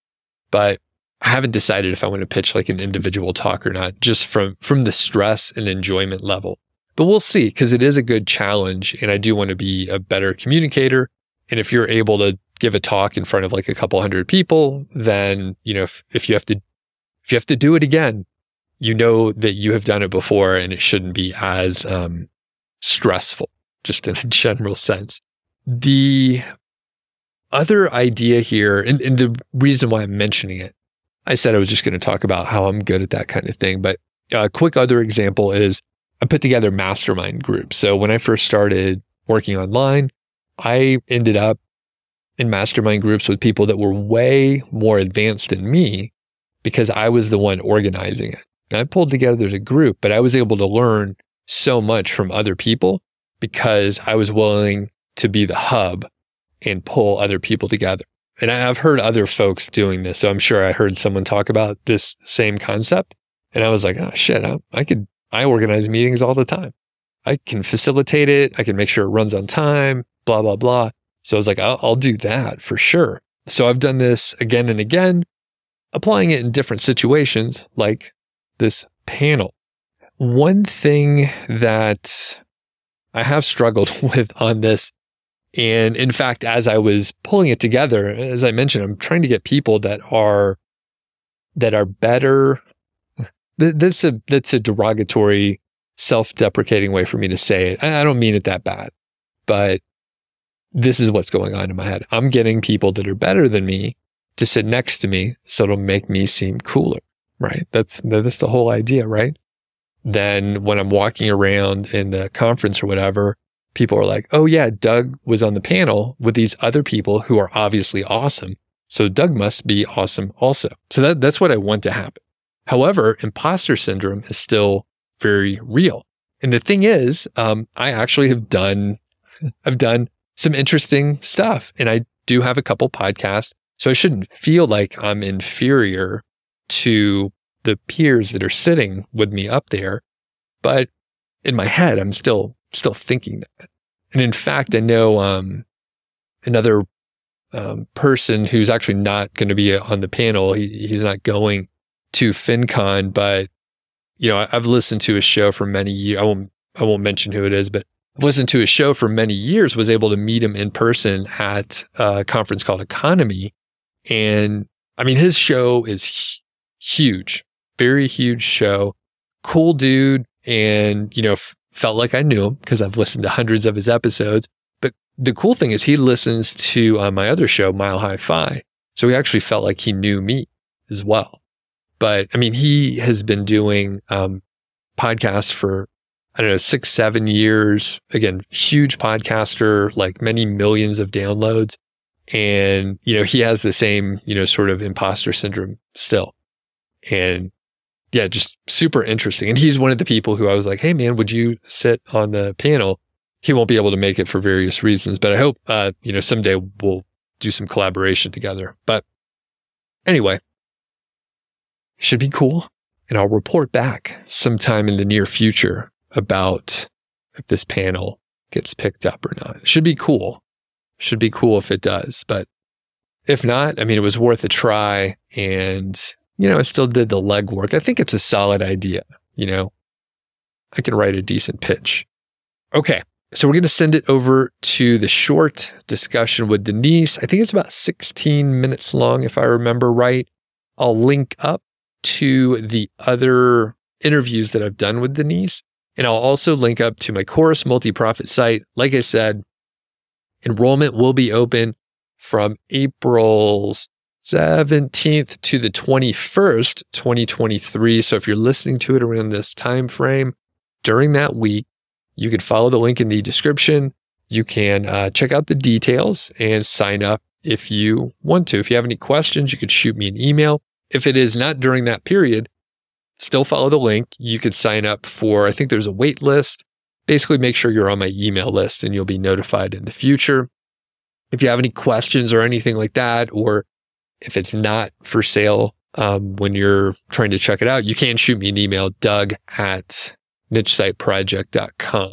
But I haven't decided if I want to pitch like an individual talk or not, just from from the stress and enjoyment level. But we'll see because it is a good challenge, and I do want to be a better communicator. And if you're able to give a talk in front of like a couple hundred people, then you know if, if you have to if you have to do it again, you know that you have done it before, and it shouldn't be as um, stressful, just in a general sense. The other idea here, and, and, the reason why I'm mentioning it, I said I was just going to talk about how I'm good at that kind of thing. But a quick other example is I put together mastermind groups. So when I first started working online, I ended up in mastermind groups with people that were way more advanced than me because I was the one organizing it. And I pulled together a group, but I was able to learn so much from other people because I was willing to be the hub and pull other people together. And I've heard other folks doing this. So I'm sure I heard someone talk about this same concept. And I was like, oh shit, I, I could, I organize meetings all the time. I can facilitate it. I can make sure it runs on time, blah, blah, blah. So I was like, I'll, I'll do that for sure. So I've done this again and again, applying it in different situations like this panel. One thing that I have struggled with on this And in fact, as I was pulling it together, as I mentioned, I'm trying to get people that are that are better. That's a that's a derogatory, self-deprecating way for me to say it. I don't mean it that bad, but this is what's going on in my head. I'm getting people that are better than me to sit next to me, so it'll make me seem cooler, right? That's that's the whole idea, right? Then when I'm walking around in the conference or whatever, people are like, oh, yeah, Doug was on the panel with these other people who are obviously awesome. So Doug must be awesome also. So that, that's what I want to happen. However, imposter syndrome is still very real. And the thing is, um, I actually have done, I've done some interesting stuff and I do have a couple podcasts. So I shouldn't feel like I'm inferior to the peers that are sitting with me up there. But in my head, I'm still still thinking that. And in fact, I know um, another um, person who's actually not going to be on the panel. He, he's not going to FinCon, but you know, I've listened to his show for many years. I won't I won't mention who it is, but I've listened to his show for many years. Was able to meet him in person at a conference called EconoMe, and I mean, his show is huge, very huge show. Cool dude, and you know, felt like I knew him because I've listened to hundreds of his episodes. But the cool thing is he listens to uh, my other show, Mile High Fi. So he actually felt like he knew me as well. But I mean, he has been doing um, podcasts for, I don't know, six, seven years. Again, huge podcaster, like many millions of downloads. And, you know, he has the same, you know, sort of imposter syndrome still. And yeah, just super interesting. And he's one of the people who I was like, hey, man, would you sit on the panel? He won't be able to make it for various reasons, but I hope, uh, you know, someday we'll do some collaboration together. But anyway, should be cool. And I'll report back sometime in the near future about if this panel gets picked up or not. Should be cool. Should be cool if it does. But if not, I mean, it was worth a try. And you know, I still did the legwork. I think it's a solid idea. You know, I can write a decent pitch. Okay. So we're going to send it over to the short discussion with Denise. I think it's about 16 minutes long, if I remember right. I'll link up to the other interviews that I've done with Denise. And I'll also link up to my course multi profit site. Like I said, enrollment will be open from April 17th to the 21st, 2023. So if you're listening to it around this time frame during that week, you can follow the link in the description. You can uh, check out the details and sign up if you want to. If you have any questions, you could shoot me an email. If it is not during that period, still follow the link. You could sign up for, I think there's a wait list. Basically, make sure you're on my email list and you'll be notified in the future. If you have any questions or anything like that, or if it's not for sale um, when you're trying to check it out, you can shoot me an email, doug at nichesiteproject.com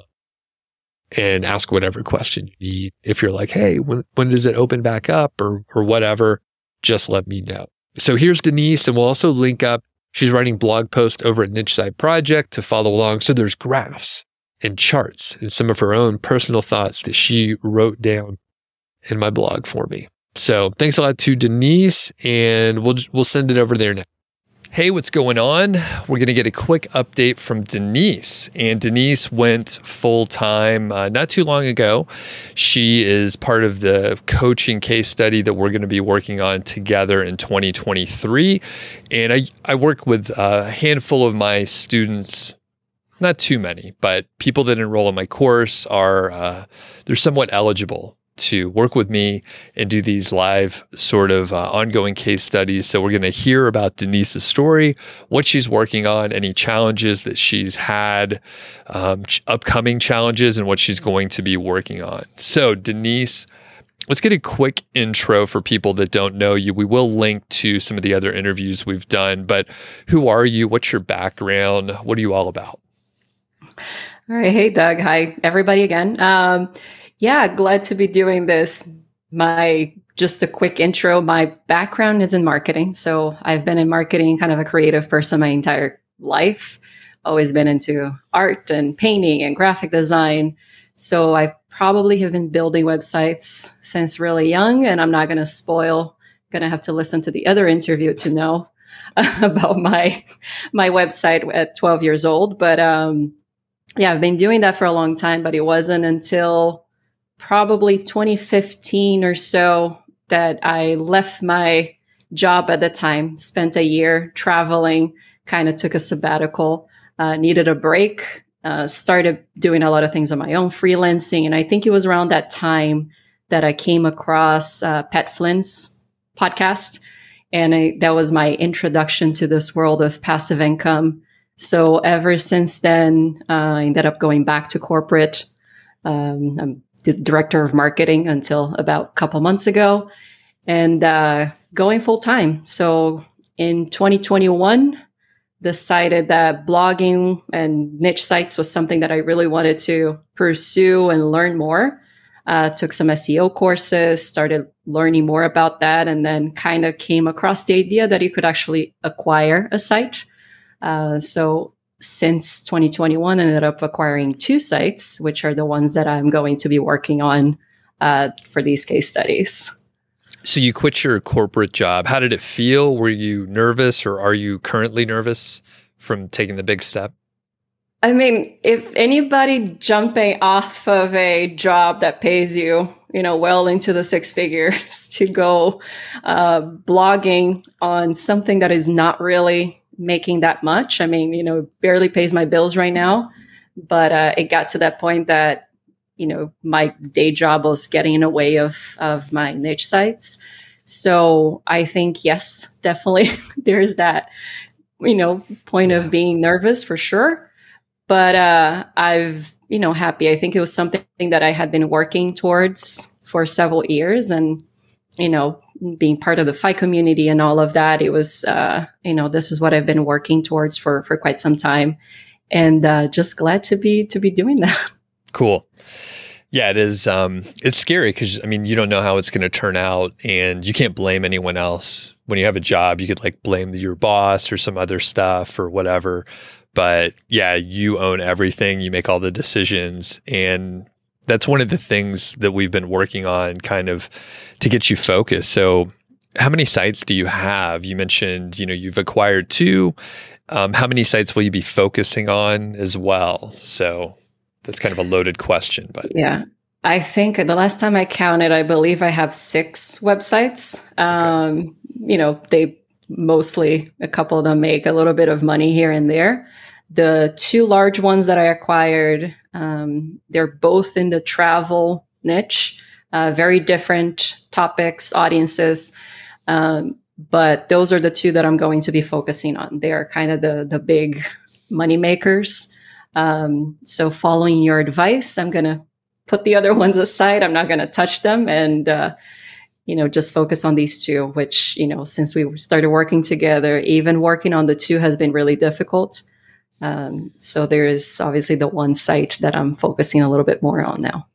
and ask whatever question you need. If you're like, hey, when, when does it open back up or, or whatever, just let me know. So here's Denise, and we'll also link up. She's writing blog posts over at Niche Site Project to follow along. So there's graphs and charts and some of her own personal thoughts that she wrote down in my blog for me. So thanks a lot to Denise, and we'll we'll send it over there now. Hey, what's going on? We're going to get a quick update from Denise. And Denise went full time uh, not too long ago. She is part of the coaching case study that we're going to be working on together in 2023. And I, I work with a handful of my students not too many, but people that enroll in my course are uh, they're somewhat eligible to work with me and do these live sort of uh, ongoing case studies. So we're going to hear about Denise's story, what she's working on, any challenges that she's had, um, ch- upcoming challenges, and what she's going to be working on. So, Denise, let's get a quick intro for people that don't know you. We will link to some of the other interviews we've done, but who are you? What's your background? What are you all about? All right. Hey, Doug. Hi, everybody again. Um, yeah, glad to be doing this. My just a quick intro. My background is in marketing. So I've been in marketing, kind of a creative person my entire life. Always been into art and painting and graphic design. So I probably have been building websites since really young, and I'm not going to spoil. Going to have to listen to the other interview to know about my my website at 12 years old. But um, yeah, I've been doing that for a long time, but it wasn't until probably 2015 or so that I left my job at the time, spent a year traveling, kind of took a sabbatical, uh, needed a break, uh, started doing a lot of things on my own, freelancing. And I think it was around that time that I came across uh, Pat Flynn's podcast. And I, that was my introduction to this world of passive income. So ever since then, uh, I ended up going back to corporate. Um, I'm the director of marketing until about a couple months ago and uh, going full time. So in 2021, decided that blogging and niche sites was something that I really wanted to pursue and learn more. Uh, took some SEO courses, started learning more about that, and then kind of came across the idea that you could actually acquire a site. Uh, so since 2021, I ended up acquiring two sites, which are the ones that I'm going to be working on uh, for these case studies. So you quit your corporate job. How did it feel? Were you nervous or are you currently nervous from taking the big step? I mean, if anybody jumping off of a job that pays you, you know, well into the six figures to go uh, blogging on something that is not really making that much. I mean, you know, barely pays my bills right now, but uh, it got to that point that you know my day job was getting in the way of of my niche sites. So i think yes definitely there's that you know point of being nervous for sure. But uh i've you know happy. I think it was something that i had been working towards for several years and you know being part of the FI community and all of that it was uh you know this is what i've been working towards for for quite some time and uh just glad to be to be doing that Cool. Yeah, it is. Um, it's scary because I mean, you don't know how it's going to turn out, and you can't blame anyone else. When you have a job, you could like blame your boss or some other stuff or whatever. But yeah, you own everything. You make all the decisions, and that's one of the things that we've been working on, kind of, to get you focused. So, how many sites do you have? You mentioned, you know, you've acquired two. Um, how many sites will you be focusing on as well? So that's kind of a loaded question, but yeah. I think the last time I counted, I believe I have six websites. Um, okay. You know, they mostly, a couple of them make a little bit of money here and there. The two large ones that I acquired, um, they're both in the travel niche, uh, very different topics, audiences. Um, but those are the two that I'm going to be focusing on. They are kind of the the big money makers. Um, so, following your advice, I'm going to put the other ones aside. I'm not going to touch them and, uh, you know, just focus on these two, which, you know, since we started working together, even working on the two has been really difficult. Um, so, there is obviously the one site that I'm focusing a little bit more on now.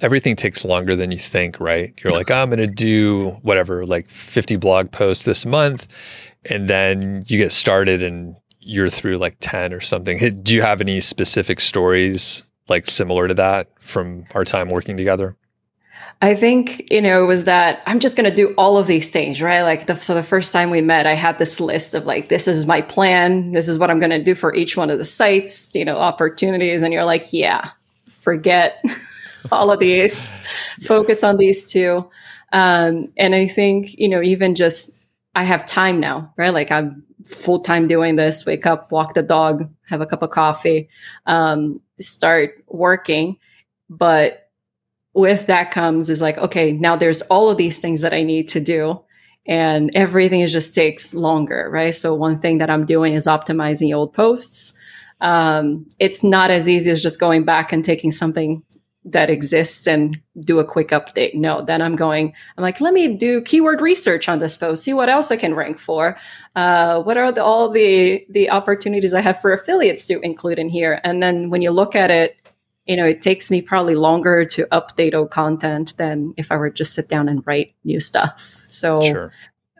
Everything takes longer than you think, right? You're like, I'm going to do whatever, like 50 blog posts this month. And then you get started and you're through like 10 or something. Do you have any specific stories like similar to that from our time working together? I think, you know, it was that I'm just going to do all of these things, right? Like, the, so the first time we met, I had this list of like, this is my plan. This is what I'm going to do for each one of the sites, you know, opportunities. And you're like, yeah, forget all of these, focus on these two. Um, and I think, you know, even just, I have time now, right? Like, I'm full time doing this, wake up, walk the dog, have a cup of coffee, um, start working. But with that comes is like, okay, now there's all of these things that I need to do. And everything is just takes longer, right? So one thing that I'm doing is optimizing old posts. Um, it's not as easy as just going back and taking something that exists and do a quick update. No, then I'm going, I'm like, let me do keyword research on this post, see what else I can rank for. Uh, what are the, all the, the opportunities I have for affiliates to include in here? And then when you look at it, you know, it takes me probably longer to update old content than if I were just sit down and write new stuff. So sure.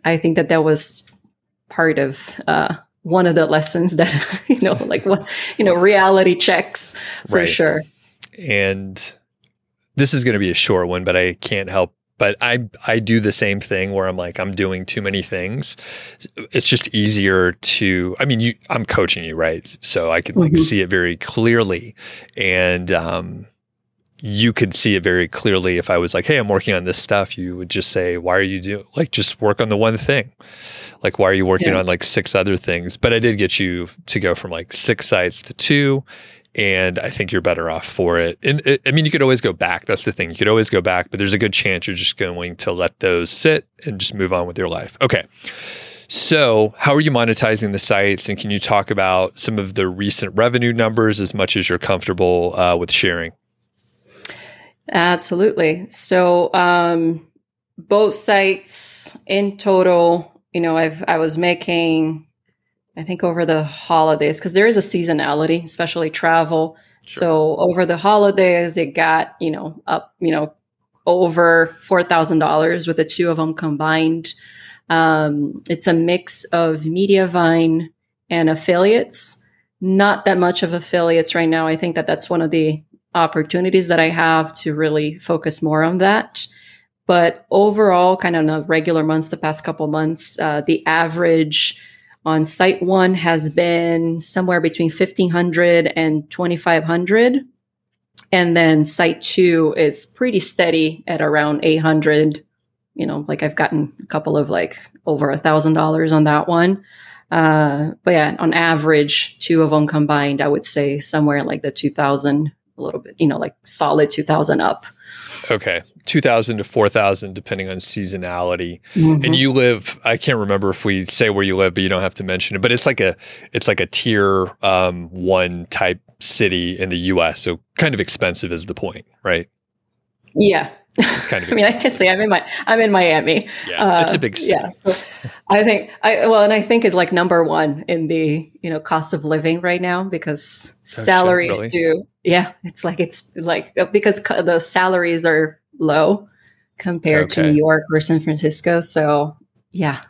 I think that that was part of, uh, one of the lessons that, you know, like what, you know, reality checks for right. sure and this is going to be a short one, but I can't help but I I do the same thing where I'm like I'm doing too many things. It's just easier to I mean you I'm coaching you right so I can like mm-hmm. see it very clearly and um you could see it very clearly if I was like hey I'm working on this stuff you would just say why are you doing like just work on the one thing. Like why are you working yeah. on like six other things? But I did get you to go from like six sites to two and I think you're better off for it. And it, I mean, you could always go back. That's the thing. You could always go back, but there's a good chance you're just going to let those sit and just move on with your life. Okay. So, how are you monetizing the sites? And can you talk about some of the recent revenue numbers as much as you're comfortable uh, with sharing? Absolutely. So, um, both sites in total, you know, I've I was making I think over the holidays, because there is a seasonality, especially travel. Sure. So over the holidays, it got, you know, up, you know, over $4,000 with the two of them combined. Um, it's a mix of Mediavine and affiliates. Not that much of affiliates right now. I think that that's one of the opportunities that I have to really focus more on that. But overall, kind of in a regular months, the past couple months, uh, the average on site one has been somewhere between 1500 and 2500 and then site two is pretty steady at around 800 you know like i've gotten a couple of like over a thousand dollars on that one. Uh, but yeah on average two of them combined i would say somewhere like the 2000 a little bit you know like solid 2000 up. Okay. 2000 to 4000 depending on seasonality. Mm-hmm. and you live i can't remember if we say where you live but you don't have to mention it but it's like a it's like a tier um, one type city in the us so kind of expensive is the point right? Yeah it's kind of. I mean, I can say I'm in my I'm in Miami. Yeah, uh, it's a big city. Yeah, so I think I well, and I think it's like number one in the you know cost of living right now because oh, salaries really? do. Yeah, it's like it's like uh, because the salaries are low compared okay. to New York or San Francisco. So yeah.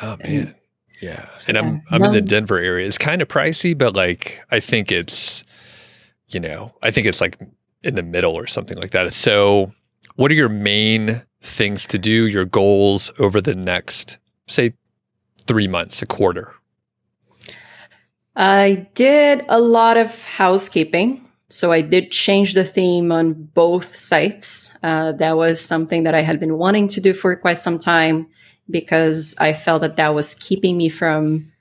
Oh man. And, yeah. So, and I'm I'm no, in the Denver area. It's kind of pricey, but like I think it's you know, I think it's like in the middle or something like that. It's So what are your main things to do, your goals over the next say 3 months, a quarter? I did a lot of housekeeping. So I did change the theme on both sites. Uh, that was something that I had been wanting to do for quite some time because I felt that that was keeping me from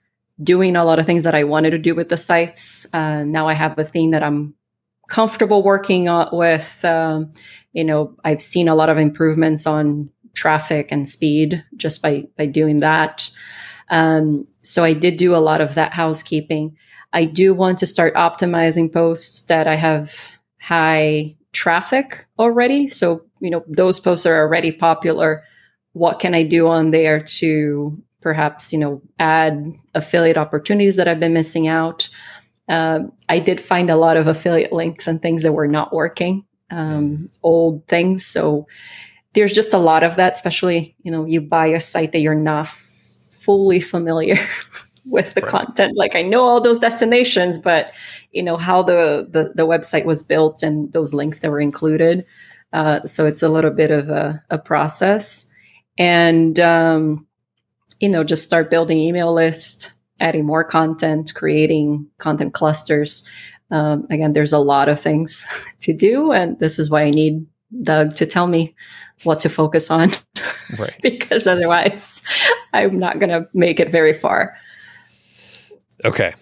doing a lot of things that I wanted to do with the sites. Uh, now I have a theme that I'm comfortable working with. Um, you know, I've seen a lot of improvements on traffic and speed just by by doing that. Um, so I did do a lot of that housekeeping. I do want to start optimizing posts that I have high traffic already. So, you know, those posts are already popular. What can I do on there to perhaps, you know, add affiliate opportunities that I've been missing out? Um, I did find a lot of affiliate links and things that were not working, um, old things. So there's just a lot of that, especially, you know, you buy a site that you're not fully familiar with the right. content. Like I know all those destinations, but you know how the, the, the website was built and those links that were included. Uh, so it's a little bit of a, a process, and um, you know just start building email list, adding more content, creating content clusters. Um, again, there's a lot of things to do, and this is why I need Doug to tell me what to focus on, right. because otherwise, I'm not going to make it very far. Okay.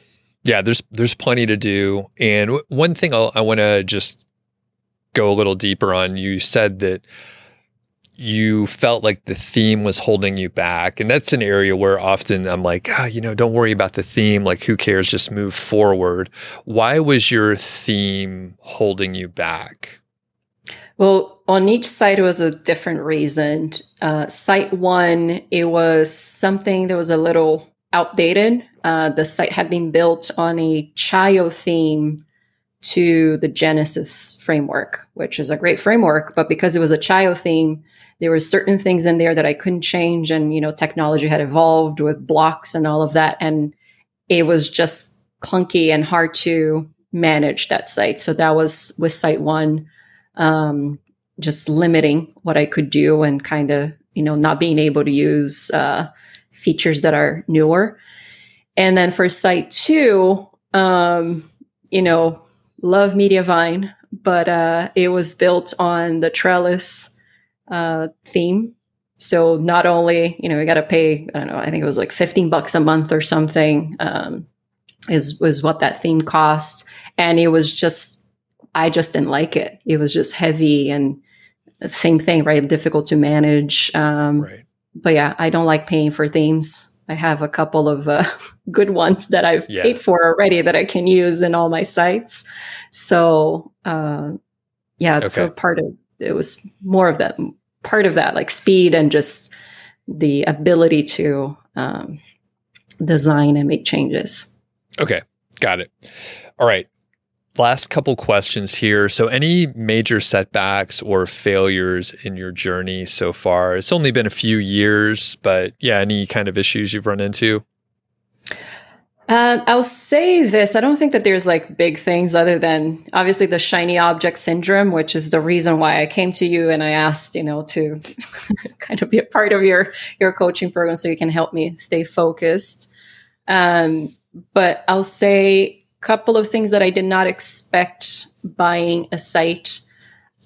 Yeah, there's there's plenty to do. And w- one thing I'll, i want to just go a little deeper on. You said that you felt like the theme was holding you back, and that's an area where often I'm like, ah, you know, don't worry about the theme. Like, who cares? Just move forward. Why was your theme holding you back? Well, on each site, it was a different reason. Uh, site one, it was something that was a little outdated. Uh, the site had been built on a child theme to the Genesis framework, which is a great framework. But because it was a child theme, there were certain things in there that I couldn't change. And, you know, technology had evolved with blocks and all of that. And it was just clunky and hard to manage that site. So that was with site one. Um, just limiting what I could do and kind of, you know, not being able to use uh, features that are newer. And then for site two, um, you know, love Mediavine, but uh, it was built on the Trellis uh, theme. So not only, you know, we got to pay, I don't know, I think it was like 15 bucks a month or something um, is, was what that theme cost. And it was just, I just didn't like it. It was just heavy and same thing, right? Difficult to manage. Um, right. But yeah, I don't like paying for themes. I have a couple of uh, good ones that I've yeah. paid for already that I can use in all my sites. So uh, yeah, okay. so part of it was more of that part of that, like speed and just the ability to um, design and make changes. Okay, got it. All right last couple questions here. So, any major setbacks or failures in your journey so far? It's only been a few years, but yeah, any kind of issues you've run into? Uh, I'll say this. I don't think that there's like big things other than obviously the shiny object syndrome, which is the reason why I came to you and I asked, you know, to kind of be a part of your your coaching program so you can help me stay focused. Um, but I'll say a couple of things that I did not expect buying a site.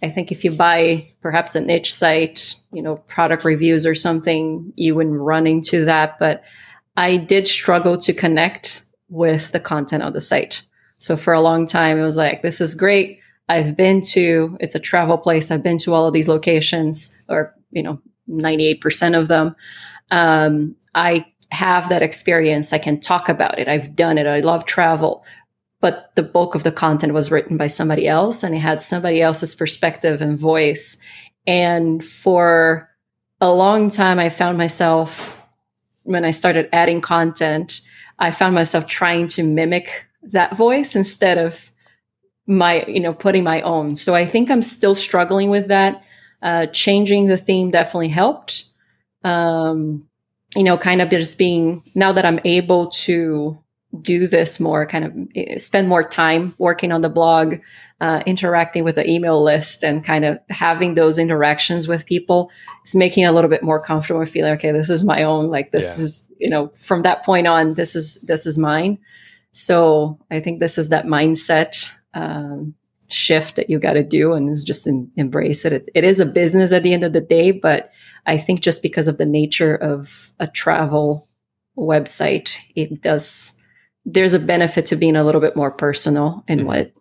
I think if you buy perhaps a niche site, you know, product reviews or something, you wouldn't run into that. But I did struggle to connect with the content of the site. So for a long time, it was like, this is great. I've been to, it's a travel place. I've been to all of these locations, or, you know, 98% of them. Um, I have that experience. I can talk about it. I've done it. I love travel but the bulk of the content was written by somebody else and it had somebody else's perspective and voice. And for a long time, I found myself, when I started adding content, I found myself trying to mimic that voice instead of my, you know, putting my own. So I think I'm still struggling with that. Uh, changing the theme definitely helped. Um, you know, kind of just being now that I'm able to do this more, kind of eh, spend more time working on the blog, uh, interacting with the email list, and kind of having those interactions with people is making a little bit more comfortable feeling, okay, this is my own. Like this yeah. is, you know, from that point on, this is this is mine. So I think this is that mindset um, shift that you got to do, and is just in, embrace it. it. It is a business at the end of the day, but I think just because of the nature of a travel website, it does there's a benefit to being a little bit more personal in mm-hmm. what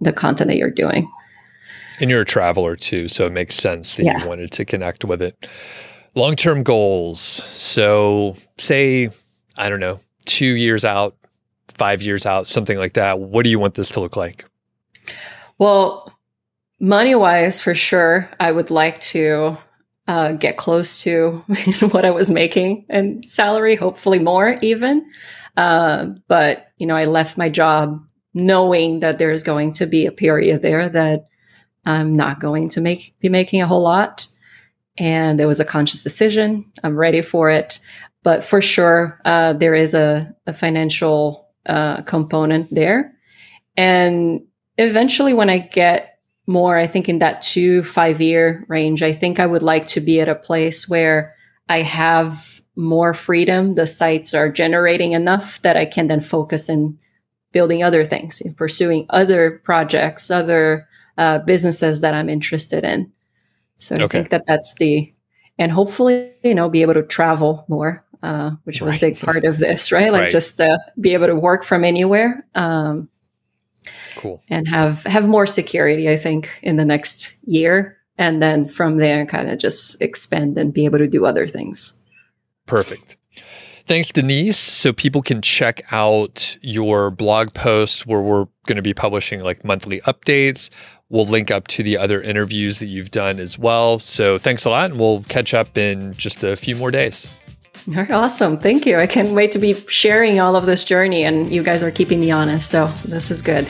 the content that you're doing. And you're a traveler too, so it makes sense that yeah. you wanted to connect with it. Long term goals. So, say, I don't know, two years out, five years out, something like that. What do you want this to look like? Well, money wise, for sure, I would like to uh, get close to what I was making and salary, hopefully more even. Uh, but you know, I left my job knowing that there's going to be a period there that I'm not going to make be making a whole lot. And it was a conscious decision. I'm ready for it. But for sure, uh, there is a, a financial uh, component there. And eventually, when I get more, I think in that two, five year range, I think I would like to be at a place where I have more freedom, the sites are generating enough that I can then focus in building other things, in pursuing other projects, other uh, businesses that I'm interested in. So I think that that's the, and hopefully, you know, be able to travel more, uh, which was right. a big part of this, right? Like right. just uh, be able to work from anywhere. Um, cool. And have have more security, I think, in the next year, and then from there, kind of just expand and be able to do other things. Perfect. Thanks, Denise. So people can check out your blog posts where we're going to be publishing like monthly updates. We'll link up to the other interviews that you've done as well. So thanks a lot, and we'll catch up in just a few more days. Awesome. Thank you. I can't wait to be sharing all of this journey, and you guys are keeping me honest. So this is good.